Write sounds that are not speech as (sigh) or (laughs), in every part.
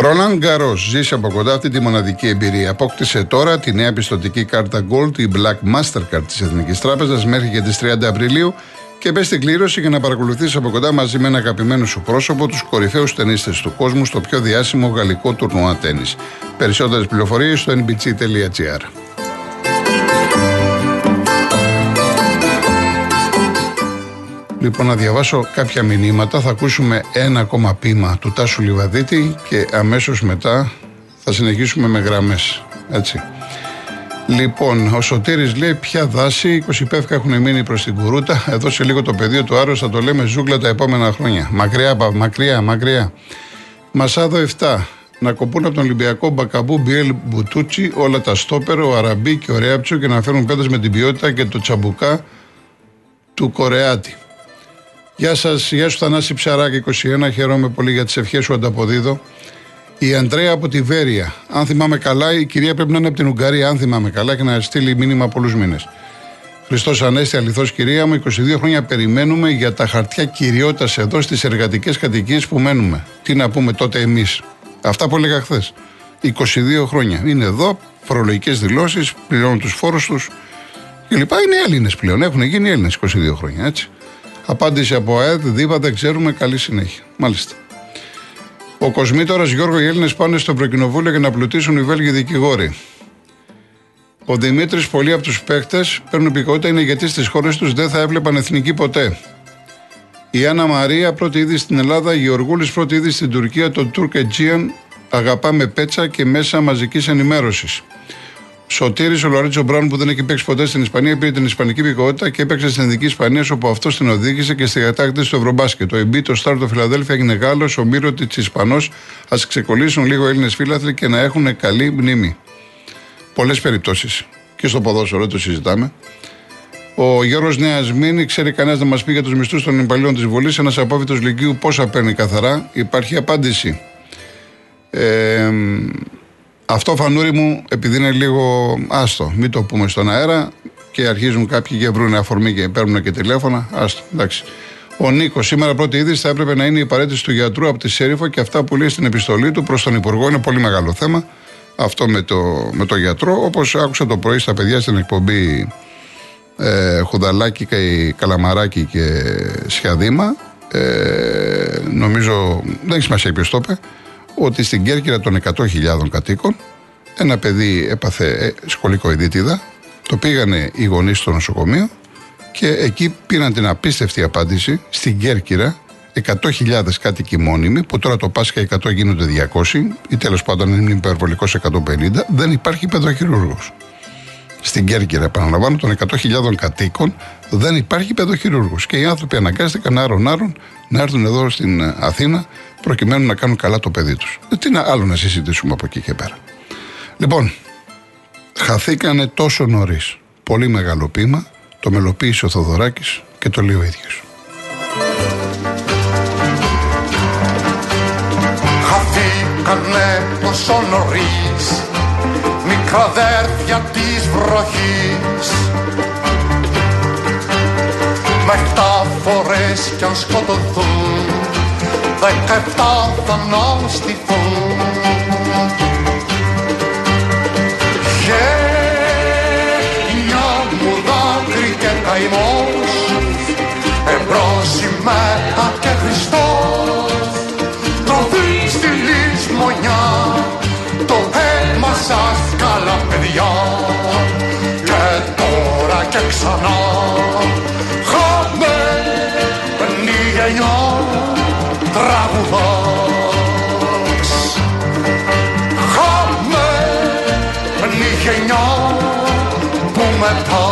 Ρολάν Γκαρός ζήσει από κοντά αυτή τη μοναδική εμπειρία. Απόκτησε τώρα τη νέα πιστοτική κάρτα Gold, η Black Mastercard της Εθνικής Τράπεζας, μέχρι και τις 30 Απριλίου και μπε στην κλήρωση για να παρακολουθήσει από κοντά μαζί με ένα αγαπημένο σου πρόσωπο τους κορυφαίους ταινίστε του κόσμου στο πιο διάσημο γαλλικό τουρνουά τέννη. Περισσότερες πληροφορίες στο nbc.gr. Λοιπόν, να διαβάσω κάποια μηνύματα. Θα ακούσουμε ένα ακόμα πείμα του Τάσου Λιβαδίτη και αμέσως μετά θα συνεχίσουμε με γραμμές. Έτσι. Λοιπόν, ο Σωτήρης λέει ποια δάση 20 πεύκα έχουν μείνει προς την Κουρούτα. Εδώ σε λίγο το πεδίο του Άρρος θα το λέμε ζούγκλα τα επόμενα χρόνια. Μακριά, μακριά, μακριά. Μασάδο 7. Να κοπούν από τον Ολυμπιακό Μπακαμπού Μπιέλ Μπουτούτσι όλα τα στόπερ, ο Αραμπί και ο Ρέαψο και να φέρουν πέντε με την ποιότητα και το τσαμπουκά του Κορεάτη. Γεια σας, γεια σου Θανάση Ψαράκη 21. Χαίρομαι πολύ για τις ευχές σου ανταποδίδω. Η Αντρέα από τη Βέρεια. Αν θυμάμαι καλά, η κυρία πρέπει να είναι από την Ουγγαρία, αν θυμάμαι καλά, και να στείλει μήνυμα πολλούς μήνες. Χριστός Ανέστη, αληθώς κυρία μου, 22 χρόνια περιμένουμε για τα χαρτιά κυριότητας εδώ στις εργατικές κατοικίες που μένουμε. Τι να πούμε τότε εμείς. Αυτά που έλεγα χθες. 22 χρόνια. Είναι εδώ, φορολογικές δηλώσεις, πληρώνουν τους φόρους τους κλπ. Είναι Έλληνες πλέον. Έχουν γίνει Έλληνες 22 χρόνια, έτσι. Απάντηση από ΑΕΔ, δίπα δεν ξέρουμε, καλή συνέχεια. Μάλιστα. Ο Κοσμήτορα Γιώργο, οι Έλληνε πάνε στο Ευρωκοινοβούλιο για να πλουτίσουν οι Βέλγοι δικηγόροι. Ο Δημήτρης, πολλοί από τους παίχτες παίρνουν υπηκότητα είναι γιατί στι χώρε τους δεν θα έβλεπαν εθνική ποτέ. Η Άννα Μαρία, πρώτη είδη στην Ελλάδα, Γεωργούλης, πρώτη είδη στην Τουρκία, το Τουρκ Aegean, αγαπάμε πέτσα και μέσα μαζικής ενημέρωσης. Σωτήρης ο Λορέτσο Μπράουν που δεν έχει παίξει ποτέ στην Ισπανία πήρε την Ισπανική πικότητα και έπαιξε στην Εθνική Ισπανία όπου αυτό την οδήγησε και στη κατάκτηση του Ευρωμπάσκετ. Το Εμπί, το Στάρ, το Φιλαδέλφια έγινε Γάλλος, ο Μύρο της Ισπανός. Α ξεκολλήσουν λίγο Έλληνες φίλαθλοι και να έχουν καλή μνήμη. Πολλές περιπτώσεις. Και στο ποδόσφαιρο το συζητάμε. Ο Γιώργος Νέας Μήνη ξέρει κανένας να μας πει για τους μισθούς των υπαλλήλων της Βουλής. Ένας απόφυτος Λυκείου πόσα παίρνει καθαρά. Υπάρχει απάντηση. Ε, αυτό φανούρι μου, επειδή είναι λίγο άστο, μην το πούμε στον αέρα και αρχίζουν κάποιοι και βρουν αφορμή και παίρνουν και τηλέφωνα. Άστο, εντάξει. Ο Νίκος, σήμερα πρώτη είδηση θα έπρεπε να είναι η παρέτηση του γιατρού από τη Σέριφο και αυτά που λέει στην επιστολή του προς τον Υπουργό είναι πολύ μεγάλο θέμα. Αυτό με το, με το γιατρό. Όπως άκουσα το πρωί στα παιδιά στην εκπομπή ε, Χουδαλάκη και Καλαμαράκη και Σιαδήμα, ε, νομίζω δεν έχει σημασία ποιος το είπε ότι στην Κέρκυρα των 100.000 κατοίκων ένα παιδί έπαθε ε, σχολικό ειδίτιδα, το πήγανε οι γονείς στο νοσοκομείο και εκεί πήραν την απίστευτη απάντηση στην Κέρκυρα 100.000 κάτοικοι μόνιμοι, που τώρα το Πάσχα 100 γίνονται 200 ή τέλος πάντων είναι υπερβολικός 150, δεν υπάρχει παιδοχειρούργος. Στην Κέρκυρα, επαναλαμβάνω, των 100.000 κατοίκων δεν υπάρχει παιδοχειρούργος. Και οι άνθρωποι αναγκάστηκαν άρον-άρον να έρθουν εδώ στην Αθήνα προκειμένου να κάνουν καλά το παιδί τους. Ε, τι να, άλλο να συζητήσουμε από εκεί και πέρα. Λοιπόν, χαθήκανε τόσο νωρίς. Πολύ μεγάλο πείμα. Το μελοποίησε ο Θοδωράκης και το λέει ο ίδιος. Χαθήκανε τόσο νωρίς. Μικρά δέρφια της βροχής. φορές κι αν σκοτωθούν δεκαεφτά θα αναστηθούν Γενιά μου δάκρυ και καημός εμπρός σημαία και Χριστός τροφή στη λησμονιά τώρα και ξανά γενιών τραγουδάς Χαμένη γενιά που μετά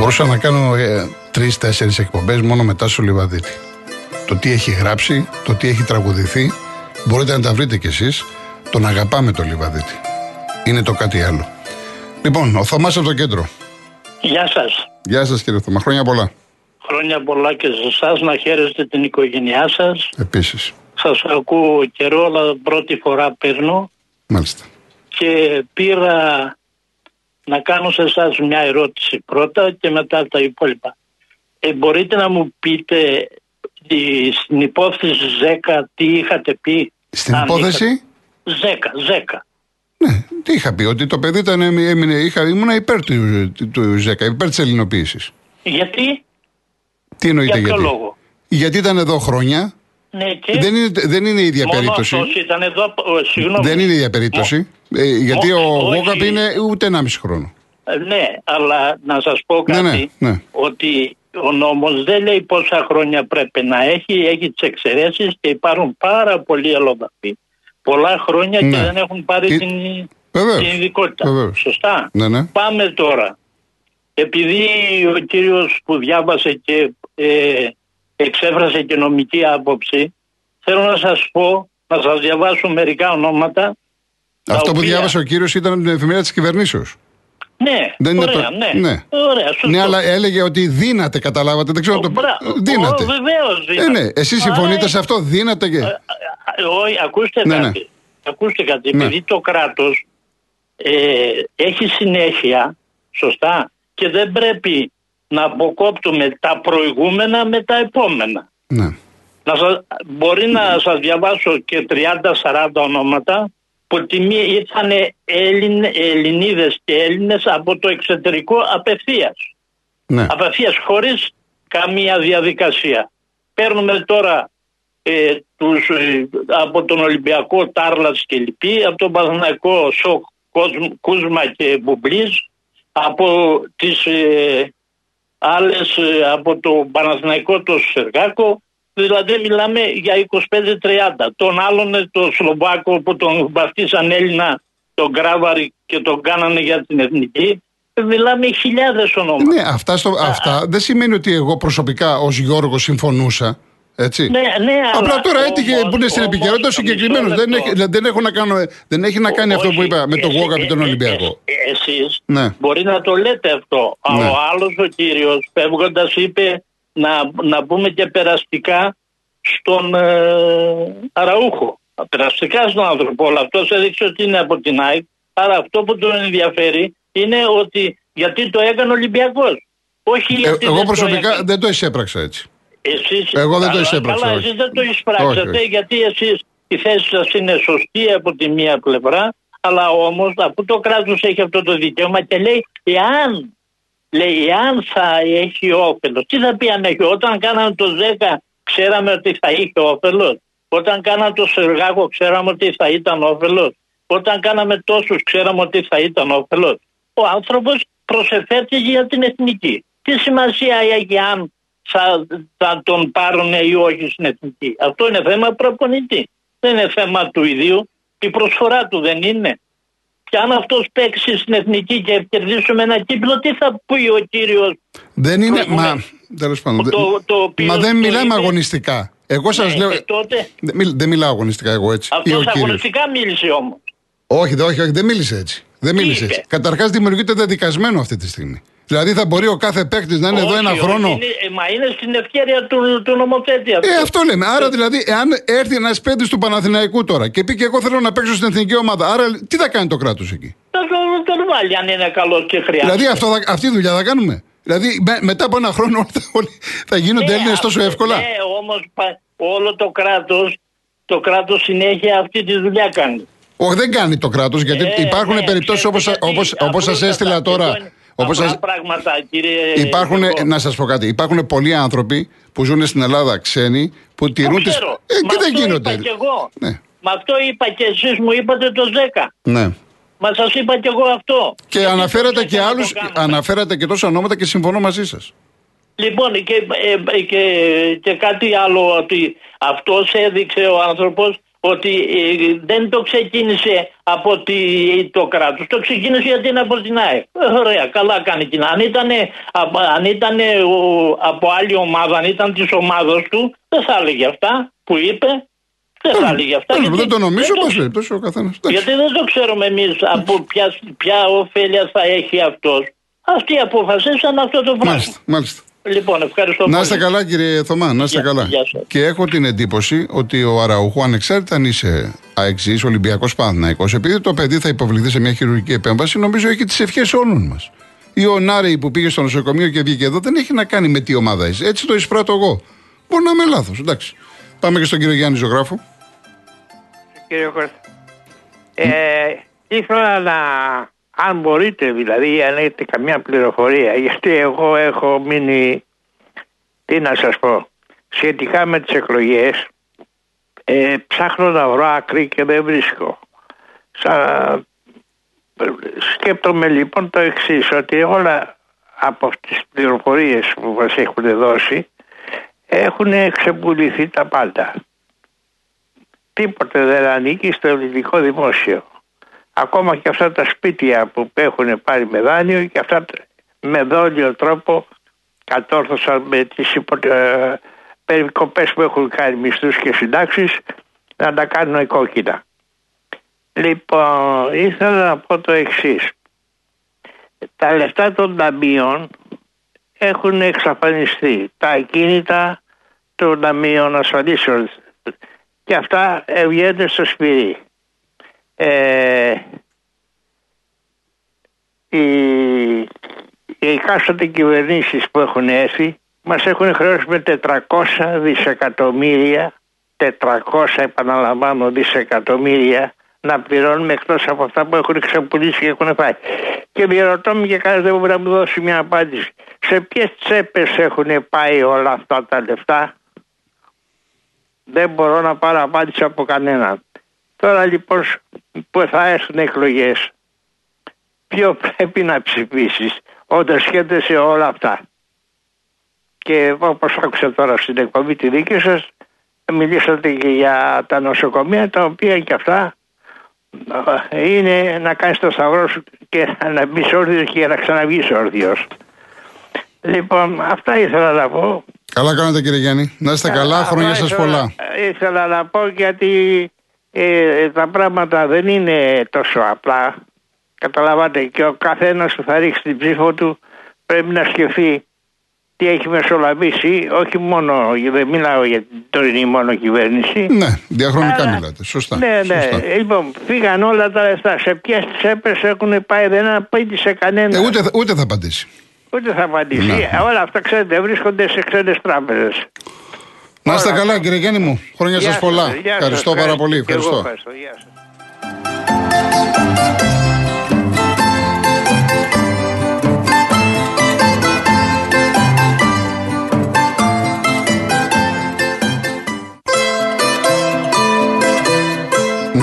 μπορούσα να κάνω ε, τρει-τέσσερι εκπομπές μόνο μετά στο Λιβαδίτη. Το τι έχει γράψει, το τι έχει τραγουδηθεί, μπορείτε να τα βρείτε κι εσείς. Τον αγαπάμε το Λιβαδίτη. Είναι το κάτι άλλο. Λοιπόν, ο Θωμάς από το κέντρο. Γεια σας. Γεια σας κύριε Θωμά, χρόνια πολλά. Χρόνια πολλά και σε εσάς να χαίρεστε την οικογένειά σας. Επίσης. Σας ακούω καιρό, αλλά πρώτη φορά παίρνω Μάλιστα. και πήρα να κάνω σε εσάς μια ερώτηση πρώτα και μετά τα υπόλοιπα. Ε, μπορείτε να μου πείτε η- στην υπόθεση ΖΕΚΑ τι είχατε πει; Στην αν υπόθεση, είχατε- ΖΕΚΑ, ΖΕΚΑ. ναι, τι είχα πει, ότι το παιδί ήταν, έμεινε, είχα, ήμουν υπέρ του, του, του ΖΕΚΑ, υπέρ της ελληνοποίησης. Γιατί, Τι εννοείται για ποιο γιατί; λόγο; Γιατί ήταν εδώ χρόνια, Ναι, και δεν είναι, δεν είναι η ίδια μόνος περίπτωση. αυτός ήταν εδώ, ο, συγγνώμη. Δεν είναι η ίδια περίπτωση. Ε, γιατί Μό- ο όχι. Γόκαπ είναι ούτε 1,5 χρόνο. Ε, Ναι, αλλά να σας πω Ναι, κάτι, ναι, ναι. ότι ο νόμος δεν λέει πόσα χρόνια πρέπει να έχει, έχει τις εξαιρέσεις και υπάρχουν πάρα πολλοί αλλοδαποί, πολλά χρόνια Ναι. και δεν έχουν πάρει Ε, την, Βεβαίως. την ειδικότητα. Βεβαίως. Σωστά. Ναι, ναι. Πάμε τώρα. Επειδή ο κύριος που διάβασε και ε, εξέφρασε και νομική άποψη, θέλω να σας πω, να σας διαβάσω μερικά ονόματα. τα Αυτό που οποία- διάβασε ο κύριος ήταν την εφημερίδα της κυβερνήσεως. Ναι, Δεν είναι ωραία, το- ναι. ναι. Ωραία, σωστό. Ναι, αλλά έλεγε ότι δύναται, καταλάβατε. Δεν ξέρω Ω, το. μπρα- Δύναται. ω, βεβαίως Ε, δύναται. ναι, εσείς Άρα, συμφωνείτε ε, σε αυτό, δύναται και. ε, ε, Όχι, ακούστε Ναι, ναι. κάτι. Ακούστε κάτι. Ναι. Επειδή το κράτος ε, έχει συνέχεια, σωστά, και δεν πρέπει να αποκόπτουμε τα προηγούμενα με τα επόμενα. Ναι. Να σας, μπορεί να σας διαβάσω και 30-40 ονόματα που τιμή ήρθαν Έλλην, Ελληνίδες και Έλληνες από το εξωτερικό απευθείας. ναι. Απευθείας χωρίς καμία διαδικασία. Παίρνουμε τώρα ε, τους, ε, από τον Ολυμπιακό Τάρλας και Λυπή, από τον Παναθηναϊκό Σοκ Κόσμ- Κούσμα και Μπουμπλής, από τις ε, άλλες ε, από το Παναθηναϊκό το Σεργάκο, δηλαδή μιλάμε για 25-30. Τον άλλον ε, το Σλοβάκο που τον βαφτίσαν Έλληνα, τον Γκράβαρη και τον κάνανε για την εθνική, ε, μιλάμε χιλιάδες ονόματα. Ναι, αυτά, στο, αυτά δεν σημαίνει ότι εγώ προσωπικά ως Γιώργος συμφωνούσα. Έτσι. Ναι, ναι, Απλά αλλά τώρα έτυχε όμως- που είναι στην όμως, επικαιρότητα μισό συγκεκριμένος. Δεν, λεπτό. έχει, δεν, έχω να κάνω, δεν έχει να κάνει αυτό που Όχι, είπα με τον εσύ- Γόγα και τον ε, ε, Ολυμπιακό. ε, ε, Εσείς Ναι. μπορεί να το λέτε αυτό. Α, Ναι. Ο άλλος ο κύριος φεύγοντας είπε να, να πούμε και περαστικά στον ε, Αραούχο. Περαστικά στον άνθρωπο. Αλλά αυτός έδειξε ότι είναι από την ΑΕΚ. Άρα αυτό που τον ενδιαφέρει είναι ότι γιατί το έκανε ο Ολυμπιακός. Όχι Ε, γιατί εγώ δεν το προσωπικά έκανε. δεν το εισέπραξα έτσι. Εσείς, Εγώ δεν το καλά- εισέπραξα, Καλά, όχι. εσείς δεν το Όχι, εισπράξατε όχι. γιατί εσείς η θέση σας είναι σωστή από τη μία πλευρά αλλά όμως αφού το κράτος έχει αυτό το δικαίωμα και λέει εάν λέει εάν θα έχει όφελος τι θα πει αν έχει όταν κάναμε το 10 ξέραμε ότι θα είχε όφελος όταν κάναμε το Σεργάκο ξέραμε ότι θα ήταν όφελος όταν κάναμε τόσους ξέραμε ότι θα ήταν όφελος ο άνθρωπος προσεφέρθηκε για την εθνική τι σημασία έχει αν θα, θα τον πάρουν ή όχι στην εθνική. Αυτό είναι θέμα προπονητή. Δεν είναι θέμα του ιδίου. Η προσφορά του δεν είναι. Και αν αυτός παίξει στην εθνική και κερδίσουμε ένα κύπλο, τι θα πει ο κύριος. Δεν είναι. Προηγούμενο. Μα, τέλος πάντων, Το- δεν- το οποίο μα δεν το μιλάμε είπε- αγωνιστικά. Εγώ σας λέω. τότε Δεν, μιλ- δεν μιλάω αγωνιστικά εγώ έτσι. Ή αυτός ο κύριος. αγωνιστικά μίλησε όμως. Όχι, δε- όχι, όχι, δεν μίλησε έτσι. Δεν Τι μίλησε είπε; έτσι. Καταρχάς δημιουργείται δεδικασμένο αυτή τη στιγμή. Δηλαδή θα μπορεί ο κάθε παίκτης να είναι εδώ ένα χρόνο. είναι, ε, μα είναι στην ευκαιρία του, του νομοθέτη αυτό. Ε, αυτό λέμε. Άρα δηλαδή, εάν έρθει ένας παίκτης του Παναθηναϊκού τώρα και πει και εγώ θέλω να παίξω στην εθνική ομάδα, άρα τι θα κάνει το κράτος εκεί; Θα τον, τον βάλει αν είναι καλός και χρειάζεται. Δηλαδή αυτό θα, αυτή τη δουλειά θα κάνουμε; Δηλαδή με- μετά από ένα χρόνο όλοι θα, όλοι θα γίνονται Ναι, Έλληνες τόσο αυτό- εύκολα; Ναι, όμως πα- όλο το κράτος, το κράτος συνέχεια αυτή τη δουλειά κάνει. Όχι, δεν κάνει το κράτος γιατί Ε, υπάρχουν ναι, περιπτώσεις όπω ξέρετε γιατί, όπως, όπως σας απλούστατα, έστειλα αυτό τώρα. Είναι Όπως απλά σας, πράγματα, κύριε. υπάρχουν, Γιώργο. να σας πω κάτι, υπάρχουν πολλοί άνθρωποι που ζουν στην Ελλάδα ξένοι που Το τηρούν τι. ξέρω. Ε, Μα και δεν αυτό γίνονται. Είπα και εγώ. Ναι. Μα αυτό είπα και εσείς μου είπατε το 10. Ναι. Μα σας είπα και εγώ αυτό. Και Γιατί αναφέρατε το και 10 άλλου, το κάνουμε. αναφέρατε και τόσα ονόματα και συμφωνώ μαζί σας. Λοιπόν και, ε, ε, και, και κάτι άλλο ότι αυτός έδειξε ο άνθρωπος ότι ε, δεν το ξεκίνησε από τη, το κράτος, το ξεκίνησε γιατί είναι από την ΑΕΚ. Ε, ωραία, καλά κάνει την Αν ήταν, αν ήτανε, από άλλη ομάδα, αν ήταν της ομάδας του, δεν θα έλεγε αυτά που είπε. Δεν θα έλεγε αυτά. Γιατί, δεν το νομίζω, πώ ο καθένας. Γιατί δεν το ξέρουμε εμείς από ποια, ποια ωφέλεια θα έχει αυτός. Αυτοί αποφασίσαν αυτό το πράγμα. Μάλιστα, μάλιστα. Λοιπόν, ευχαριστώ Να είστε καλά, κύριε Θωμά, να είστε καλά. και έχω την εντύπωση ότι ο Αραούχου, ανεξάρτητα αν είσαι αεξής, Ολυμπιακός Παναθυναϊκό, επειδή το παιδί θα υποβληθεί σε μια χειρουργική επέμβαση, νομίζω έχει τις ευχές όλων μας. Ή ο Νάρεϊ που πήγε στο νοσοκομείο και βγήκε εδώ δεν έχει να κάνει με τι ομάδα είσαι. Έτσι το εισπράττω εγώ. Μπορεί να είμαι λάθος, εντάξει. Πάμε και στον κύριο Γιάννη Ζωγράφο. Κύριε Κώστα. Ε, ήθελα να αν μπορείτε δηλαδή, αν έχετε καμιά πληροφορία, γιατί εγώ έχω μείνει, τι να σας πω, σχετικά με τις εκλογές, ε, ψάχνω να βρω άκρη και δεν βρίσκω. Σα... Σκέπτομαι λοιπόν το εξής ότι όλα από τις πληροφορίες που μας έχουν δώσει έχουν ξεπουληθεί τα πάντα. Τίποτε δεν ανήκει στο ελληνικό δημόσιο ακόμα και αυτά τα σπίτια που έχουν πάρει με δάνειο και αυτά με δόλιο τρόπο κατόρθωσαν με τις υπο... ε, περικοπές που έχουν κάνει μισθούς και συντάξεις να τα κάνουν κόκκινα. Λοιπόν, ήθελα να πω το εξής. Τα λεφτά των ταμείων έχουν εξαφανιστεί. Τα ακίνητα των ταμείων ασφαλίσεων και αυτά βγαίνουν στο σπίτι ε, οι, οι εκάστοτε κυβερνήσεις που έχουν έρθει μας έχουν χρεώσει με 400 δισεκατομμύρια 400 επαναλαμβάνω δισεκατομμύρια να πληρώνουμε εκτός από αυτά που έχουν ξεπουλήσει και έχουν φάει. Και διαρωτώ με και κανένας δεν μπορεί να μου δώσει μια απάντηση. Σε ποιες τσέπες έχουν πάει όλα αυτά τα λεφτά; Δεν μπορώ να πάρω απάντηση από κανέναν. Τώρα λοιπόν που θα έρθουν εκλογές, ποιο (laughs) πρέπει να ψηφίσεις όταν σκέφτεσαι όλα αυτά; Και όπως άκουσα τώρα στην εκπομπή τη δική σας, μιλήσατε και για τα νοσοκομεία τα οποία και αυτά ε, είναι να κάνεις το σταυρό σου και (laughs) να μπεις όρθιος και να ξαναβγείς όρθιος. Λοιπόν, αυτά ήθελα να πω. Καλά κάνατε κύριε Γιάννη. Να είστε καλά, χρόνια σας πολλά. Ήθελα να πω γιατί ε, τα πράγματα δεν είναι τόσο απλά. Καταλαβαίνετε και ο καθένας που θα ρίξει την ψήφο του πρέπει να σκεφτεί τι έχει μεσολαβήσει, όχι μόνο, δεν μιλάω για την τωρινή μόνο κυβέρνηση. Ναι, διαχρονικά Αλλά, μιλάτε. Σωστά. Ναι, ναι. Σωστά. Λοιπόν, φύγαν όλα τα λεφτά. Σε ποιες τσέπε έχουν πάει, δεν απάντησε κανένα. Ε, ούτε, ούτε θα απαντήσει. Ούτε θα απαντήσει. Ναι. Όλα αυτά, ξέρετε, βρίσκονται σε ξένες τράπεζες. Να είστε καλά, κύριε Γιάννη μου. Χρόνια σας πολλά. Ευχαριστώ πάρα πολύ. Ευχαριστώ.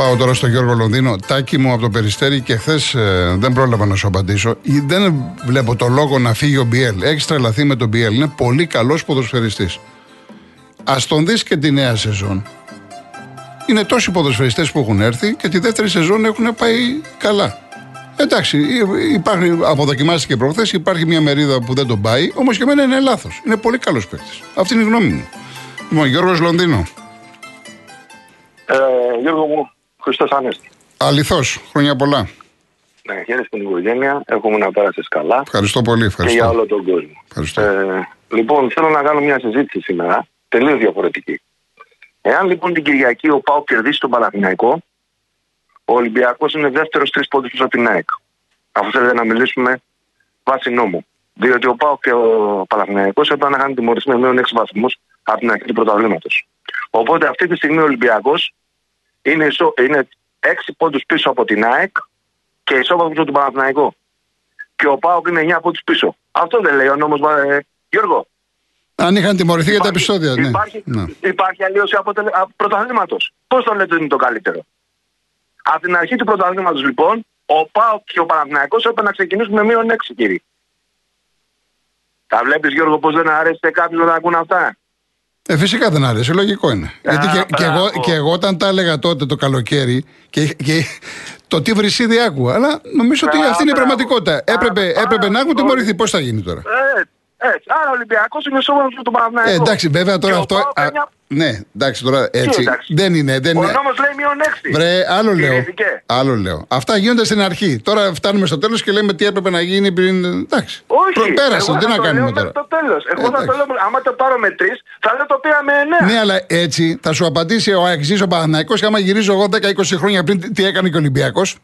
Πάω τώρα στο Γιώργο Λονδίνο. Τάκι μου από το περιστέρι και χθες ε, δεν πρόλαβα να σου απαντήσω. Δεν βλέπω το λόγο να φύγει ο Μπιέλ. Έχει τρελαθεί με τον Μπιέλ. Είναι πολύ καλός ποδοσφαιριστής. Α τον δεις και τη νέα σεζόν. Είναι τόσοι ποδοσφαιριστές που έχουν έρθει και τη δεύτερη σεζόν έχουν πάει καλά. Εντάξει, υπάρχει, αποδοκιμάστηκε προχθές, υπάρχει μια μερίδα που δεν τον πάει, όμως και εμένα είναι λάθος. Είναι πολύ καλός παίκτης. Αυτή είναι η γνώμη μου. Λοιπόν, Γιώργος Λονδίνο. Ε, Γιώργο μου, Χριστός Ανέστη. Αληθώς, χρόνια πολλά. Ναι, χαίρεσαι την οικογένεια. Έχουμε να πέρασες καλά. Ευχαριστώ πολύ. Ευχαριστώ. Και για όλο τον κόσμο. Ευχαριστώ. Ε, λοιπόν, θέλω να κάνω μια συζήτηση σήμερα, τελείως διαφορετική. Εάν λοιπόν την Κυριακή ο Πάο κερδίσει τον Παναθηναϊκό, ο Ολυμπιακός είναι δεύτερος τρεις πόντους από την ΑΕΚ. Αφού θέλετε να μιλήσουμε βάσει νόμου. Διότι ο Πάο και ο Παναθηναϊκός έπρεπε να κάνουν τιμωρήσεις με μείον 6 βαθμούς από την αρχή του πρωταθλήματος. Οπότε αυτή τη στιγμή ο Ολυμπιακός είναι, είναι 6 πόντους πίσω από την ΑΕΚ και ισόβαθμο του Παναθηναϊκού. Και ο Πάοκ είναι 9 από του πίσω. Αυτό δεν λέει ο νόμος, ε, Γιώργο. Αν είχαν τιμωρηθεί για τα επεισόδια. Ναι. Υπάρχει, Ναι. υπάρχει αλλίωση αποτελε... πρωταθλήματος. Πώς το λέτε ότι είναι το καλύτερο; Από την αρχή του πρωταθλήματος, λοιπόν, ο Πάοκ και ο Παναθηναϊκός έπρεπε να ξεκινήσουν με μείον 6, κύριε. Τα βλέπεις, Γιώργο, πώ δεν αρέσει σε κάποιους να τα ακούν αυτά; Ε, φυσικά δεν άρεσε, λογικό είναι. Γιατί και, και, εγώ, μπράβο. και εγώ όταν τα έλεγα τότε το καλοκαίρι και, και το τι βρυσίδι άκουγα. Αλλά νομίζω ότι Μπράβο, αυτή είναι η μπράβο. πραγματικότητα. Α, Έπρεπε, α, έπρεπε να έχουν όλοι. τιμωρηθεί. Πώς θα γίνει τώρα; Ε, έτσι. Άρα ο Ολυμπιακός είναι σώμα του Παναθηναϊκού. Ε, εντάξει, βέβαια τώρα Και ο αυτό. ΠΑΟΚ α, εννιά- ναι, εντάξει τώρα έτσι. εντάξει. Δεν είναι. Δεν Ο είναι. νόμος λέει μείον 6. Βρε, άλλο λέω. Τηρήθηκε. άλλο λέω. Αυτά γίνονται στην αρχή. Τώρα φτάνουμε στο τέλος και λέμε τι έπρεπε να γίνει πριν. Εντάξει. Όχι. Προ- Πέρασαν, εγώ τι θα να το κάνουμε λέω τώρα. μέχρι το τέλος. Εγώ θα το εντάξει. λέω, άμα το πάρω με 3, θα λέω το πήραμε 9. Ναι, αλλά έτσι θα σου απαντήσει ο Αεξή ο Παναθυναϊκό και άμα γυρίζω εγώ 10-20 χρόνια πριν τι- τι έκανε και ο Ολυμπιακός.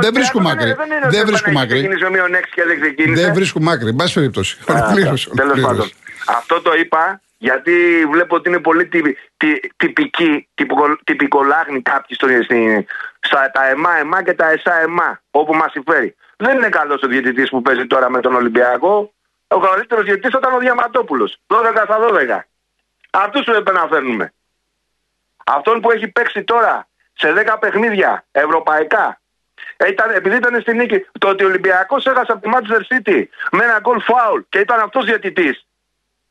Δεν βρίσκουμε άκρη. Δεν βρίσκουμε άκρη. Ξεκίνησε μείον 6 και δεν ξεκίνησε. Δεν βρίσκουμε άκρη. Εν πάση περιπτώσει. Ολοκλήρωσε. (laughs) Τέλος ολοκλήρωσε. πάντων. Αυτό το είπα γιατί βλέπω ότι είναι πολύ τυπ, τυ- τυπική, τυπικο- τυπικολάγνη κάποιοι στο, στη, στα τα ΕΜΑ, ΕΜΑ και τα ΕΣΑ ΕΜΑ, όπου μας συμφέρει. Δεν είναι καλός ο διαιτητής που παίζει τώρα με τον Ολυμπιακό. Ο καλύτερος διαιτητής ήταν ο Διαματόπουλο. 12 στα 12. Αυτούς σου έπρεπε να φέρνουμε. Αυτόν που έχει παίξει τώρα σε 10 παιχνίδια ευρωπαϊκά. Ήταν, επειδή ήταν στη νίκη, το ότι ο Ολυμπιακός έχασε από τη Manchester City με ένα goal foul και ήταν αυτός διαιτητής.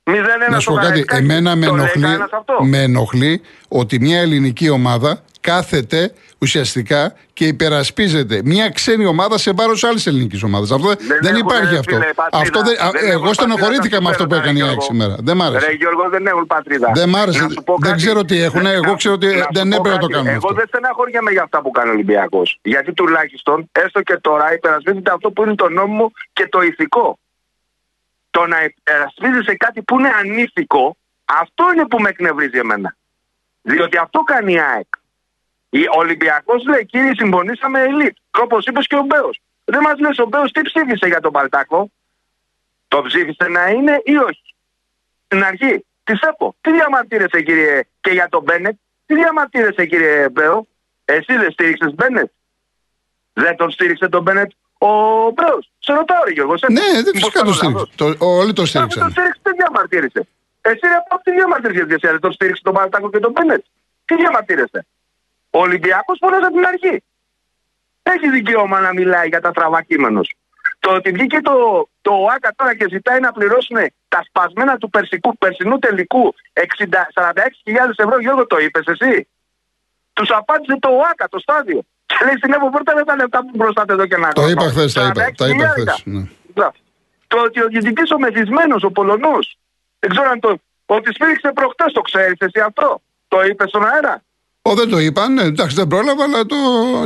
0-1 Να σου στο πω κάτι. Καραϊσκάκι. Εμένα με Το λέει ενοχλεί, κανένας αυτό. με ενοχλεί ότι μια ελληνική ομάδα κάθεται ουσιαστικά και υπερασπίζεται μια ξένη ομάδα σε βάρος άλλης ελληνικής ομάδας. Αυτό δεν, Δεν έχουν, υπάρχει ρε, αυτό. φίλε, πατρίδα. αυτό δεν, α, Δεν έχουν εγώ στενοχωρήθηκα πατρίδα με αυτό που τα έκανε η Γιώργο. ΑΕΚ σήμερα. Δεν μ' άρεσε. Ρε Γιώργο δεν έχουν πατρίδα. Δεν μ' άρεσε. Να σου πω Δεν κάτι. ξέρω τι έχουνε. Εγώ Να- ξέρω ότι να σου δεν πω έπρεπε να το κάτι. κάνουν Εγώ αυτό. δεν στεναχωριέμαι για αυτά που κάνει ο Ολυμπιακός. Γιατί τουλάχιστον έστω και τώρα υπερασπίζεται αυτό που είναι το νόμιμο και το ηθικό. Το να υπερασπίζεσαι κάτι που είναι ανήθικο, αυτό είναι που με εκνευρίζει εμένα. Διότι αυτό κάνει η ΑΕΚ. Ο Ολυμπιακός λέει: Κύριε, συμφωνήσαμε ελίτ. Όπως είπες και ο Μπέος. Δεν μας λες ο Μπέος τι ψήφισε για τον Παλτάκο; Το ψήφισε να είναι ή όχι; Στην αρχή, τη ΕΠΟ. Τι διαμαρτύρεσαι, κύριε, και για τον Μπένετ; Τι διαμαρτύρεσαι, κύριε Μπέο; Εσύ δεν στήριξες Μπένετ; Δεν τον στήριξε τον Μπένετ ο Μπέος. Σε ρωτάω, ρε Γιώργο. σε- Ναι, δεν μήπως φυσικά το κάνω στήριξε. λάθος. Το- Όλοι το Αν δεν τον στήριξαν. στήριξε, τι διαμαρτύρεσαι; Εσύ ρε Παπ, τι διαμαρτύρεσαι; Γιατί εσύ δεν τον στήριξε τον Παλτάκο και τον Μπένετ; Τι διαμαρτύρεσαι; Ο Ολυμπιακός φωνάζει από την αρχή. Έχει δικαίωμα να μιλάει για τα στραβακείμενο. Το ότι βγήκε το, το ΟΑΚΑ τώρα και ζητάει να πληρώσουν τα σπασμένα του περσικού, περσινού τελικού 60 46.000 ευρώ, Γιώργο, το είπες εσύ. Τους απάντησε το ΟΑΚΑ, το στάδιο. Και λέει στην Εύω, πόρτα με τα λεπτά που μπροστάτε εδώ και να Το είπα χθες, τα είπα. Τα είπα 46.000. χθες, ναι. Μπράβο. Το ότι ο διαιτητή ο μεθυσμένος, ο Πολωνός. Δεν ξέρω αν το. Ότι σφίριξε προχτές, το ξέρεις εσύ αυτό. Το είπες στον αέρα. Ω, δεν το είπαν. Ναι, εντάξει, δεν πρόλαβα, αλλά το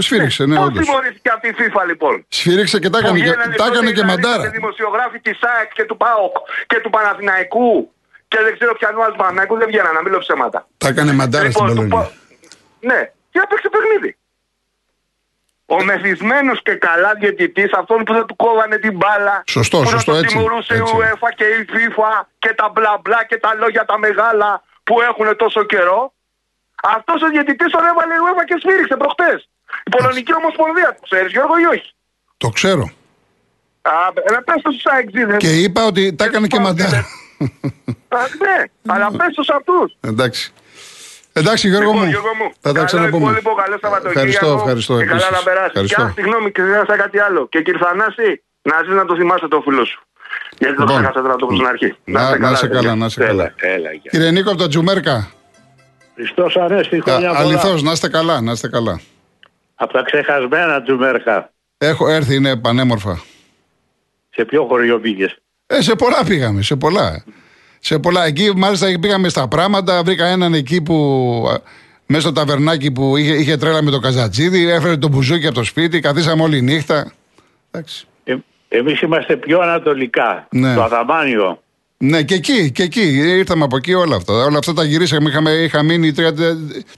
σφύριξε. Ναι, Πώς όντως. τιμωρήθηκε από τη FIFA λοιπόν; Σφύριξε και τα Που έκανε και, βγαίνανε τα τότε έκανε οι και αναλύτες μαντάρα. και δημοσιογράφοι της ΣΑΕΚ και του ΠΑΟΚ και του Παναθηναϊκού και δεν ξέρω ποιανού άλλου Παναθηναϊκού δεν βγαίνανε, να μην λέω ψέματα. Τα έκανε μαντάρα στην του Πολωνία. Πα- Ναι, και έπαιξε παιχνίδι. Ο μεθυσμένος και καλά διαιτητής, αυτόν που δεν του κόβανε την μπάλα. Σωστό, που σωστό, δεν τον έτσι, τιμωρούσε έτσι. η UEFA και η FIFA και τα μπλα μπλα και τα λόγια τα μεγάλα που έχουν τόσο καιρό. Αυτός ο διαιτητής τον έβαλε η UEFA και σφύριξε προχτές. Η Πολωνική Ομοσπονδία, το ξέρεις Γιώργο ή όχι; Το ξέρω. Α, να πες το στους αεξίδες. Και είπα ότι τα έκανε και μαντάρα. Α, ναι, αλλά (laughs) πες τους αυτούς. Εντάξει. Εντάξει, Γιώργο Λοιπόν, μου. Γιώργο μου, Θα τα καλό ξαναπούμε. υπόλοιπο, καλό Σαββατοκύριακο. Ευχαριστώ, ευχαριστώ. Και καλά επίσης. να περάσεις. Και Ευχαριστώ. α, συγγνώμη, και ξέχασα κάτι άλλο. Και κύριε Θανάση, να ζεις να το θυμάσαι το φίλο σου. Γιατί το Λοιπόν. ξέχασα τώρα το πω στην αρχή. Να- να σε καλά, να σε καλά. Έλα, έλα. γεια. Κύριε Νίκο από τα Τζουμέρκα. Χριστός Ανέστη, χρόνια πολλά. Αληθώς, να είστε καλά, να είστε καλά. Από τα ξεχασμένα του Μέρκα. Έχω έρθει, είναι πανέμορφα. Σε ποιο χωριό πήγες; Ε, σε πολλά πήγαμε, σε πολλά. Σε πολλά. Εκεί μάλιστα πήγαμε στα πράγματα. Βρήκα έναν εκεί που α, μέσα στο ταβερνάκι που είχε, είχε τρέλα με το καζατζίδι. Έφερε το μπουζούκι από το σπίτι. Καθίσαμε όλη νύχτα. Εντάξει. Ε, εμείς είμαστε πιο ανατολικά. Ναι. Το Αδαμάνιο. Ναι, και εκεί, και εκεί. Ήρθαμε από εκεί όλα αυτά. Όλα αυτά τα γυρίσαμε. Είχαμε, είχα μείνει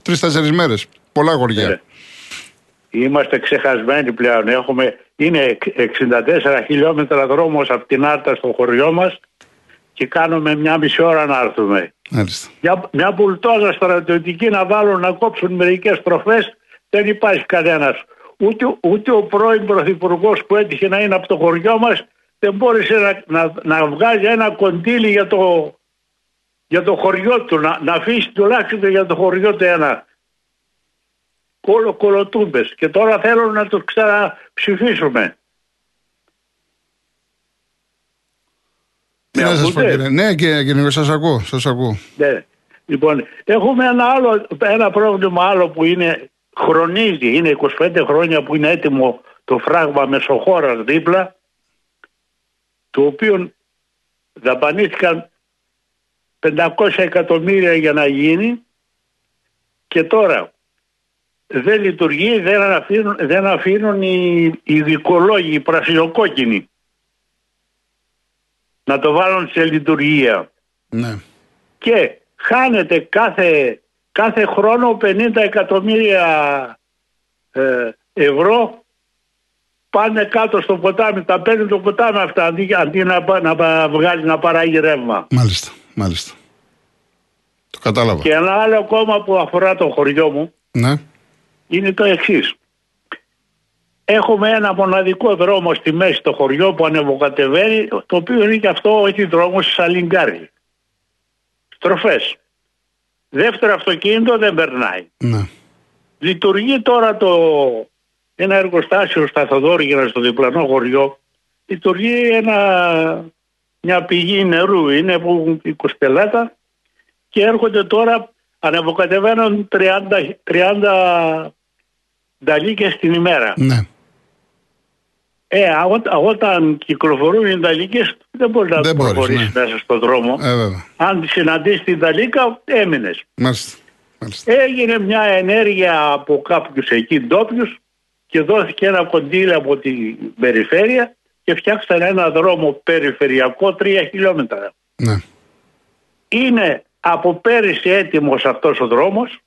τρει-τέσσερι μέρες. Πολλά γοριά. Ναι. Είμαστε ξεχασμένοι πλέον. Έχουμε, είναι 64 χιλιόμετρα δρόμος από την Άρτα στο χωριό μας και κάνουμε μια μισή ώρα να έρθουμε. Μάλιστα. Μια, μια πουλτόζα στρατιωτική να βάλουν να κόψουν μερικές τροφές δεν υπάρχει κανένας. ούτε, ούτε ο πρώην πρωθυπουργός που έτυχε να είναι από το χωριό μας δεν μπόρεσε να, να, να βγάλει ένα κοντήλι για το, για το χωριό του, να, να αφήσει τουλάχιστον για το χωριό του ένα κολο, κολοτούμπες και τώρα θέλουν να το ξαναψηφίσουμε. Τι Με να σας πω, ακούτε; κύριε; Ναι, κύριε Γενικό, σας ακούω. Σας ακούω. Ναι. Λοιπόν, έχουμε ένα άλλο, ένα πρόβλημα άλλο που είναι χρονίζει, είναι 25 χρόνια που είναι έτοιμο το φράγμα Μεσοχώρας δίπλα, το οποίο δαπανήθηκαν 500 εκατομμύρια για να γίνει και τώρα δεν λειτουργεί, δεν αφήνουν, δεν αφήνουν οι, οι δικολόγοι, οι πρασινοκόκκινοι να το βάλουν σε λειτουργία Ναι. και χάνεται κάθε, κάθε χρόνο 50 εκατομμύρια ε, ευρώ πάνε κάτω στο ποτάμι, τα παίρνει το ποτάμι αυτά αντί, αντί να, πα- να πα- βγάλει να παράγει ρεύμα. Μάλιστα, μάλιστα. Το κατάλαβα. Και ένα άλλο ακόμα που αφορά το χωριό μου Ναι. είναι το εξής. Έχουμε ένα μοναδικό δρόμο στη μέση στο χωριό που ανεβοκατεβαίνει, το οποίο είναι και αυτό όχι δρόμος Σαλιγκάρι. Στροφές. Δεύτερο αυτοκίνητο δεν περνάει. Ναι. Λειτουργεί τώρα το, ένα εργοστάσιο στα Θοδόρυγινα στο διπλανό χωριό. Λειτουργεί ένα, μια πηγή νερού, είναι που 20 πελάτα και έρχονται τώρα, ανεβοκατεβαίνουν 30, 30 νταλίκες την ημέρα. Ναι. Ε, α, ό- όταν κυκλοφορούν οι νταλίκες δεν μπορείς να Δεν μπορείς, προχωρήσεις ναι. μέσα στον δρόμο. Ε, βέβαια. Αν συναντήσεις την νταλίκα, έμεινες. Μάλιστα. Μάλιστα. Έγινε μια ενέργεια από κάποιους εκεί ντόπιους και δόθηκε ένα κοντήλι από την περιφέρεια και φτιάξαν ένα δρόμο περιφερειακό τρία χιλιόμετρα. Ναι. Είναι από πέρυσι έτοιμος αυτός ο δρόμος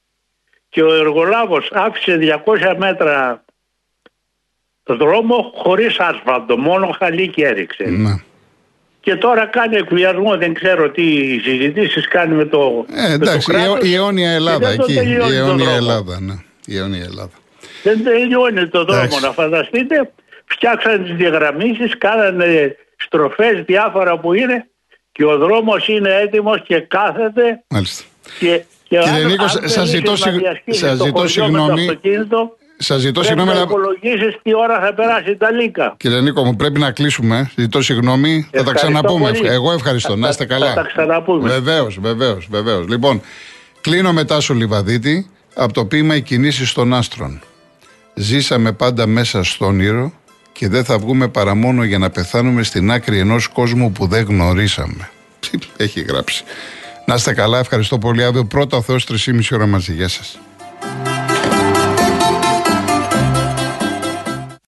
και ο εργολάβος άφησε 200 μέτρα δρόμο χωρίς άσφαλτο, μόνο χαλίκι έριξε. Ναι. Και τώρα κάνει εκβιασμό, δεν ξέρω τι συζητήσεις κάνει με το, Ε, με εντάξει, το η, κράτος η αιώνια και Ελλάδα δεν το εκεί. τελειώνει Η το αιώνια δρόμο. Ελλάδα, ναι. Η αιώνια Ελλάδα. Δεν τελειώνει το δρόμο Εντάξει. να φανταστείτε. Φτιάξαν τις διαγραμμίσεις, κάνανε στροφές διάφορα που είναι και ο δρόμος είναι έτοιμος και κάθεται Μάλιστα. και, και Κύριε αν- Νίκος, αν σας δεν ζητώ είχες να συγ- διασχίσεις σας το ζητώ χωριό με το συγγνώμη. αυτοκίνητο, Σας ζητώ πρέπει συγγνώμη, να αλλά... υπολογίσεις τι ώρα θα περάσει τα λίκα. κύριε Νίκο, μου πρέπει να κλείσουμε. Ζητώ συγγνώμη. Θα τα Ευχαριστώ ξαναπούμε. πολύ. Εγώ ευχαριστώ. Να είστε Θα- καλά. θα τα ξαναπούμε. Βεβαίως, βεβαίως, βεβαίως. Λοιπόν, κλείνω μετά σου Λιβαδίτη από το ποίημα Οι κινήσεις των άστρων. Ζήσαμε πάντα μέσα στον όνειρο και δεν θα βγούμε παρά μόνο για να πεθάνουμε στην άκρη ενός κόσμου που δεν γνωρίσαμε. Έχει γράψει. Να είστε καλά, ευχαριστώ πολύ. Αύριο πρώτα ο Θεός 3,5 ώρα μαζί. Γεια σας.